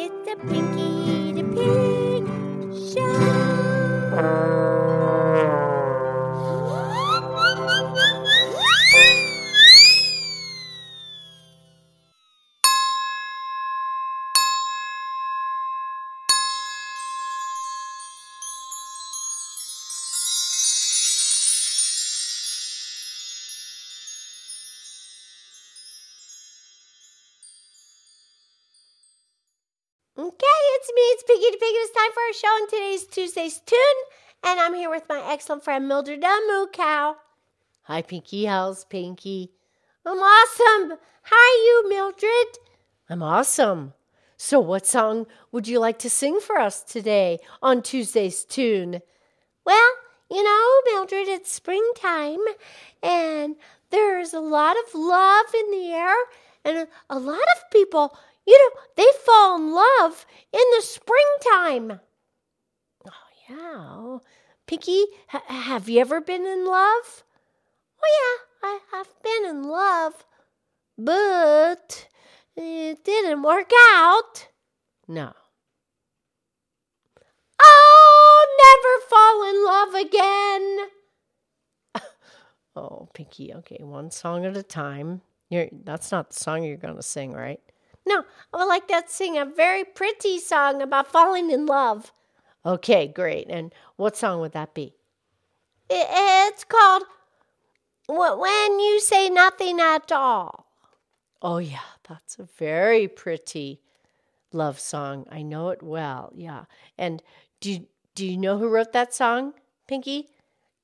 It's a Pinkie Okay, it's me, it's Piggy the Pig. It's time for our show, and today's Tuesday's Tune. And I'm here with my excellent friend Mildred the Moo Cow. Hi, Pinkie. How's Pinkie? I'm awesome. Are you, Mildred? I'm awesome. So, what song would you like to sing for us today on Tuesday's Tune? Well, you know, Mildred, it's springtime, and there's a lot of love in the air, and a lot of people you know, they fall in love in the springtime. Oh, yeah. Pinkie, ha- have you ever been in love? Oh, yeah, I have been in love, but it didn't work out. No. Oh, never fall in love again. oh, Pinkie, okay, one song at a time. You're, that's not the song you're going to sing, right? No, I would like to sing a very pretty song about falling in love. Okay, great. And what song would that be? It's called When You Say Nothing at All. Oh, yeah, that's a very pretty love song. I know it well. Yeah. And do, do you know who wrote that song, Pinkie?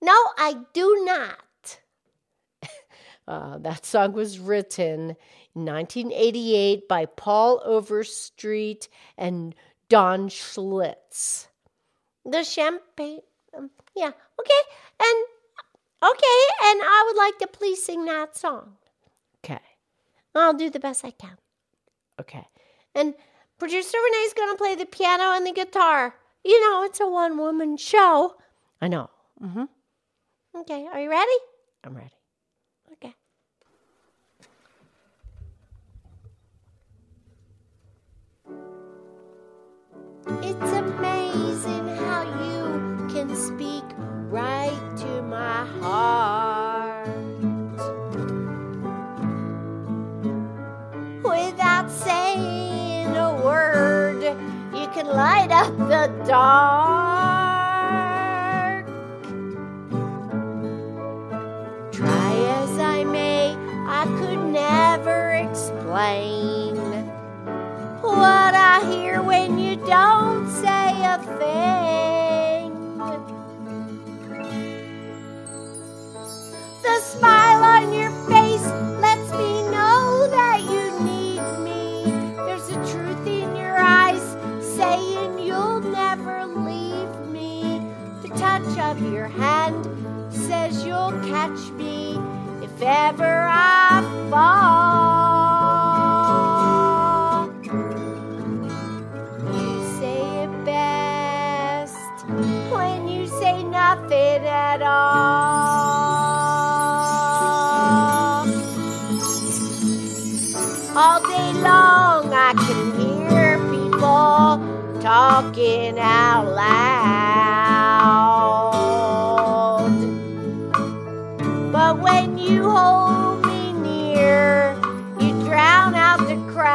No, I do not. Uh, that song was written in 1988 by Paul Overstreet and Don Schlitz. The champagne, um, yeah, okay, and okay, and I would like to please sing that song. Okay, I'll do the best I can. Okay, and producer Renee's gonna play the piano and the guitar. You know, it's a one woman show. I know. Mm-hmm. Okay, are you ready? I'm ready. Speak right to my heart without saying a word. You can light up the dark. Try as I may, I could never explain what I hear when you don't say a thing. On your face lets me know that you need me. There's a truth in your eyes saying you'll never leave me. The touch of your hand says you'll catch me if ever I fall. You say it best when you say nothing at all. All day long, I can hear people talking out loud. But when you hold me near, you drown out the crowd.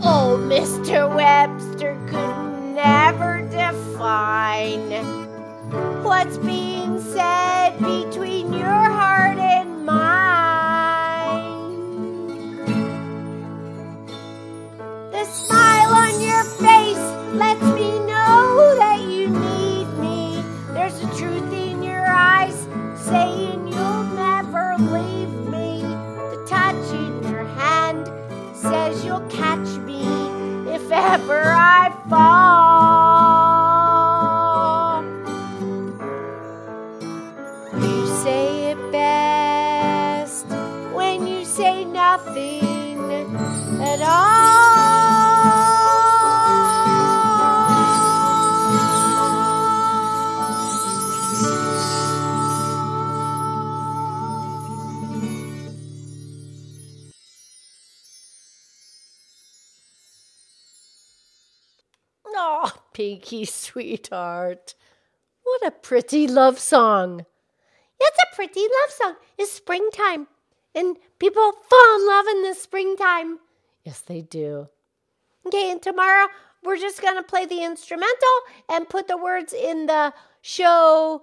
Oh, Mr. Webster could never define what's being said between your heart and mine. The smile on your face lets me know that you need me. There's a truth in your eyes saying you'll never leave me. The touch in your hand says you'll catch me if ever I fall. at all. Oh, Pinkie, sweetheart. What a pretty love song. It's a pretty love song. It's springtime. And people fall in love in the springtime. Yes, they do. Okay, and tomorrow we're just going to play the instrumental and put the words in the show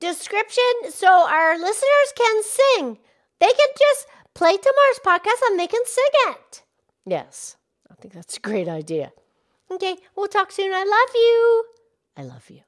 description so our listeners can sing. They can just play tomorrow's podcast and they can sing it. Yes, I think that's a great idea. Okay, we'll talk soon. I love you. I love you.